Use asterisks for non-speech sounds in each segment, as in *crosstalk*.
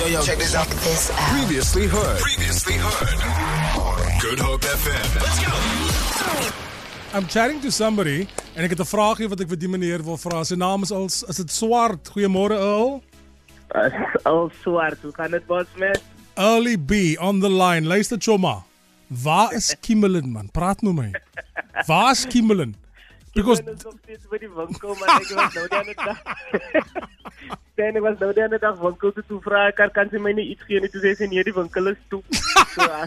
Yo, yo, check this out. This out. Previously heard. Previously heard. Good Hope FM. Let's go. I'm chatting to somebody en ek het 'n vraagie wat ek vir die meneer wil vra. Sy naam is als is dit Swart. Goeiemôre Earl. Al swart, hoe gaan dit bos met? Early B on the line. Luister choma. Waar is Kimberlyn man? Praat met my. Waar is Kimberlyn? Because is nog steeds by die winkel, maar ek was nou die ander dag. *laughs* Sien, ek was nou die ander dag winkel toe, toe vra ek kan sy my nie iets gee nie, toe sê sy nee, die winkel is toe. *laughs* So, ah.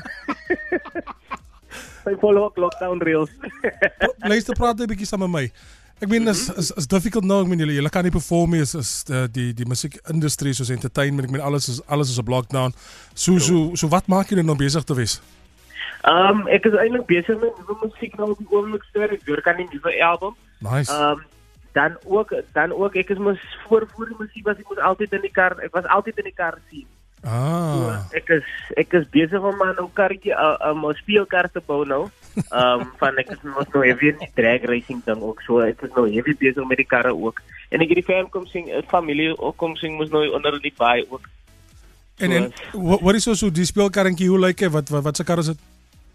*laughs* Sy follow up lockdown reels. luister praat 'n bietjie saam met my. Ek meen is is is difficult nou, ek meen julle julle kan nie perform nie is is uh, die die musiekindustrie soos entertainment, ek meen alles is alles is op lockdown. So so so wat maak julle nou besig te wees? Um ek is eintlik besig met nuwe musiek nou op die oomblik ster. Ek werk aan 'n nuwe album. Nice. Um dan ook dan ook ek is mos voor voor die musiek was ek mos altyd in die kar. Ek was altyd in die kar sien. ah. Ek is ek is besig om aan 'n karretjie uh, um, 'n speelkar te bou nou. Um *laughs* van ek is mos nou heavy in die drag racing ding ook so. Ek is nou heavy besig met die karre ook. En ek het die fam kom sing, uh, familie ook kom sing mos nou onder die baai ook. En en wa- wat is so so die speelkarretjie hoe lyk hy? Wat wat wat se kar is dit?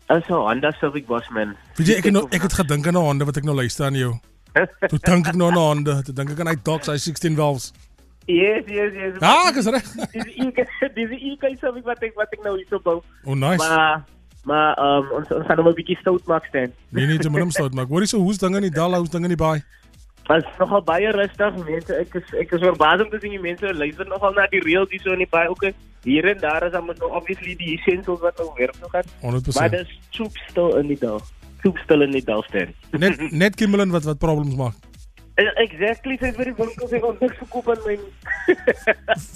Also Honda Civic boss man. Weet jy ek het nou ek het gedink aan 'n honde wat ek nou luister aan jou. Toe dink ek nou aan 'n honde, toe dink ek aan hy dogs, hy 16 valves. Yes, yes, yes. Ah, ek is reg. *laughs* Dis ek dis ek Civic wat ek wat ek nou hierso bou. Oh nice. Maar maar um ons ons gaan nou 'n bietjie stout maak staan. Nee nee, jy moet hom stout maak. Hoor so hoe's dinge in die dal, hoe's dinge in die baai? Was nogal baie rustig mense. Ek is ek is verbaas om te sien die mense luister nogal na die reels hier so in die baie ook. Hier en daar is dan mos nou obviously die essentials wat nou werk nog gaan. 100%. Maar dis soep stil in die dal. Soep stil in die dal staan. Net net Kimberlyn wat wat problems maak. Exactly, sy vir die winkels ek ons niks verkoop aan my.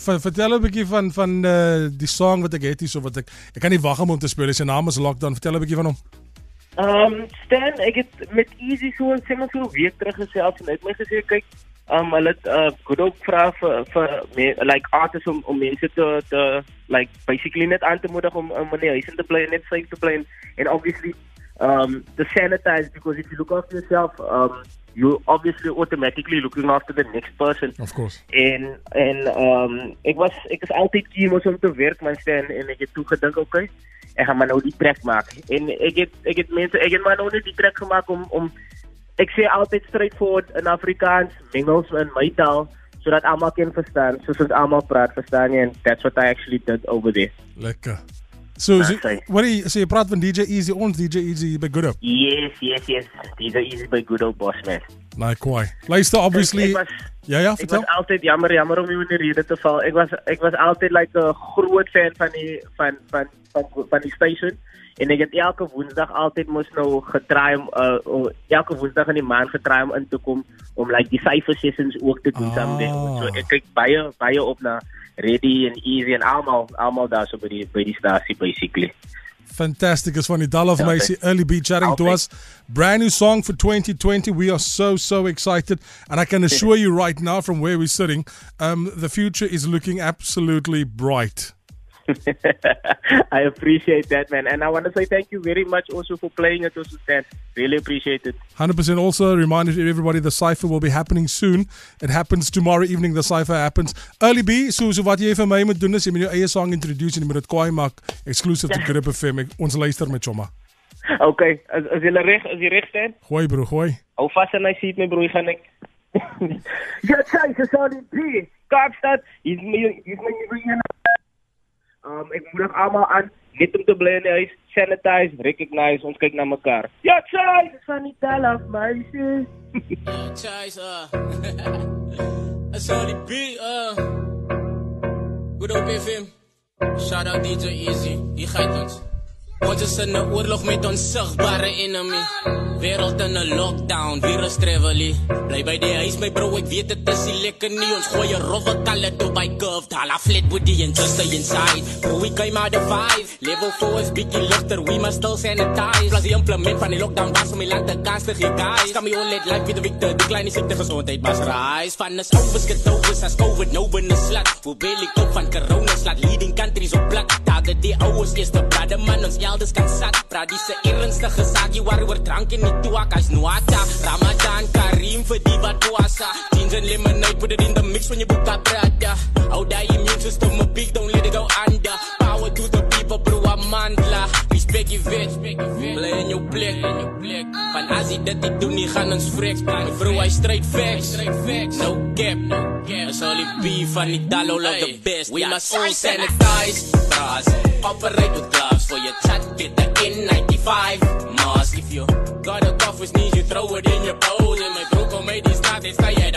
Ver, vertel 'n bietjie van van uh, die song wat ek het hier so wat ek ek kan nie wag om hom te speel. Sy naam is Lockdown. Vertel 'n bietjie van hom. Ehm um, Stan, ek het met Easy so sê maar so 'n week terug gesels en hy het my gesê kyk, um, hulle het uh, goed ook vra vir vir me, like artists om om mense te te like basically net aan te moedig om om huis in te bly en net safe te bly en, obviously um to sanitize because if you look after yourself um you obviously automatically looking after the next person Of course. en en um, ek was ek is altyd om te werk man staan en ek het toe gedink okay ek gaan maar nou die trek maak en ek het ek het mense ek het maar nou net die trek gemaak om om ek sê altyd straightforward in Afrikaans mengels in my taal sodat almal kan verstaan soos ons almal praat verstaan jy en that's what I actually did over there Lekker. So, so Okay. wat jy so jy praat van DJ Easy, ons DJ Easy by Good Up. yes yes yes are easy by good old boss man Nee, kwai. Luister obviously. ek was Ja ja, vertel. was altyd jammer jammer om jou in die rede te val. Ek was ek was altyd like 'n groot fan van die van van van, van die station en ek het elke woensdag altyd mos nou getraai om uh, elke woensdag in die maand getraai om in te kom om like die cypher sessions ook te doen Ah. someday. So ek kyk baie baie op na Ready and Easy en almal almal daar so by die by die stasie basically. Fantastic. It's funny. Of Ja, Macy, Early B chatting to Oh, us. Brand new song for 2020. We are so, so excited. And I can *laughs* assure you right now from where we're sitting, um, the future is looking absolutely bright. I appreciate that man and I want to say thank you very much also for playing it also Stan. Really appreciate it. 100% also to everybody the cipher will be happening soon. It happens tomorrow evening. The cipher happens. Early B, so, so wat jy vir my moet doen is jy moet jou eie song introduce en jy moet dit kwaai maak exclusive to Grip FM. Ons luister met Choma. Okay, as as jy reg, as jy reg staan. Gooi bro, gooi. Hou vas aan my seat my broer, gaan ek. ja, is die P. Kaapstad, hier's my hier's my nuwe een. Um, ik nog allemaal aan, niet om te blenden is sanitize, recognize, ons kijk naar elkaar. Ja, Chai! Ik ga niet tellen, meisje. Chai, ah. uh. Sorry, B, uh. Good op FM. Shout out DJ Easy, die gaat ons. Ons is in 'n oorlog met ons sigbare enemy. Wêreld in 'n lockdown, virus travelie. Bly by die huis my bro, ek weet dit is nie lekker nie. Ons gooi 'n rowwe kalle toe by curve. Hala booty and just stay inside. Bro, we came out the five. Level 4 is bietjie ligter, we must still sanitize. Plus die implement van die lockdown was om die land te kans te gee, guys. My all let life with the victor, die kleine siekte gesondheid mas rise. Van is ouers getouwes as COVID nou binne slat. Hoe bel ek op van corona slat leading countries op plat. Dagen die ouers eerste brade man ons geld is geen sak Praat die se ernstige saakie waarover drank en nie toak Hy's Nuata, Ramadan, Karim vir die wat wasa Jeans and lemonade, put it in the mix when you book that brada Oh, that immune system a big, don't let it go under. Power to the people, bro, I'm bitch. Bly in jou plek. Van ah. as jy dit nie doen nie, gaan ons freaks. My bro, hy straight facts. No cap. It's only beef van die dalo love the best. We must all sanitize. Bras. Operate with gloves for your chat. Get the N95 mask. If you got a cough or sneeze, you throw it in your bowl. And my bro, made this start, they stay at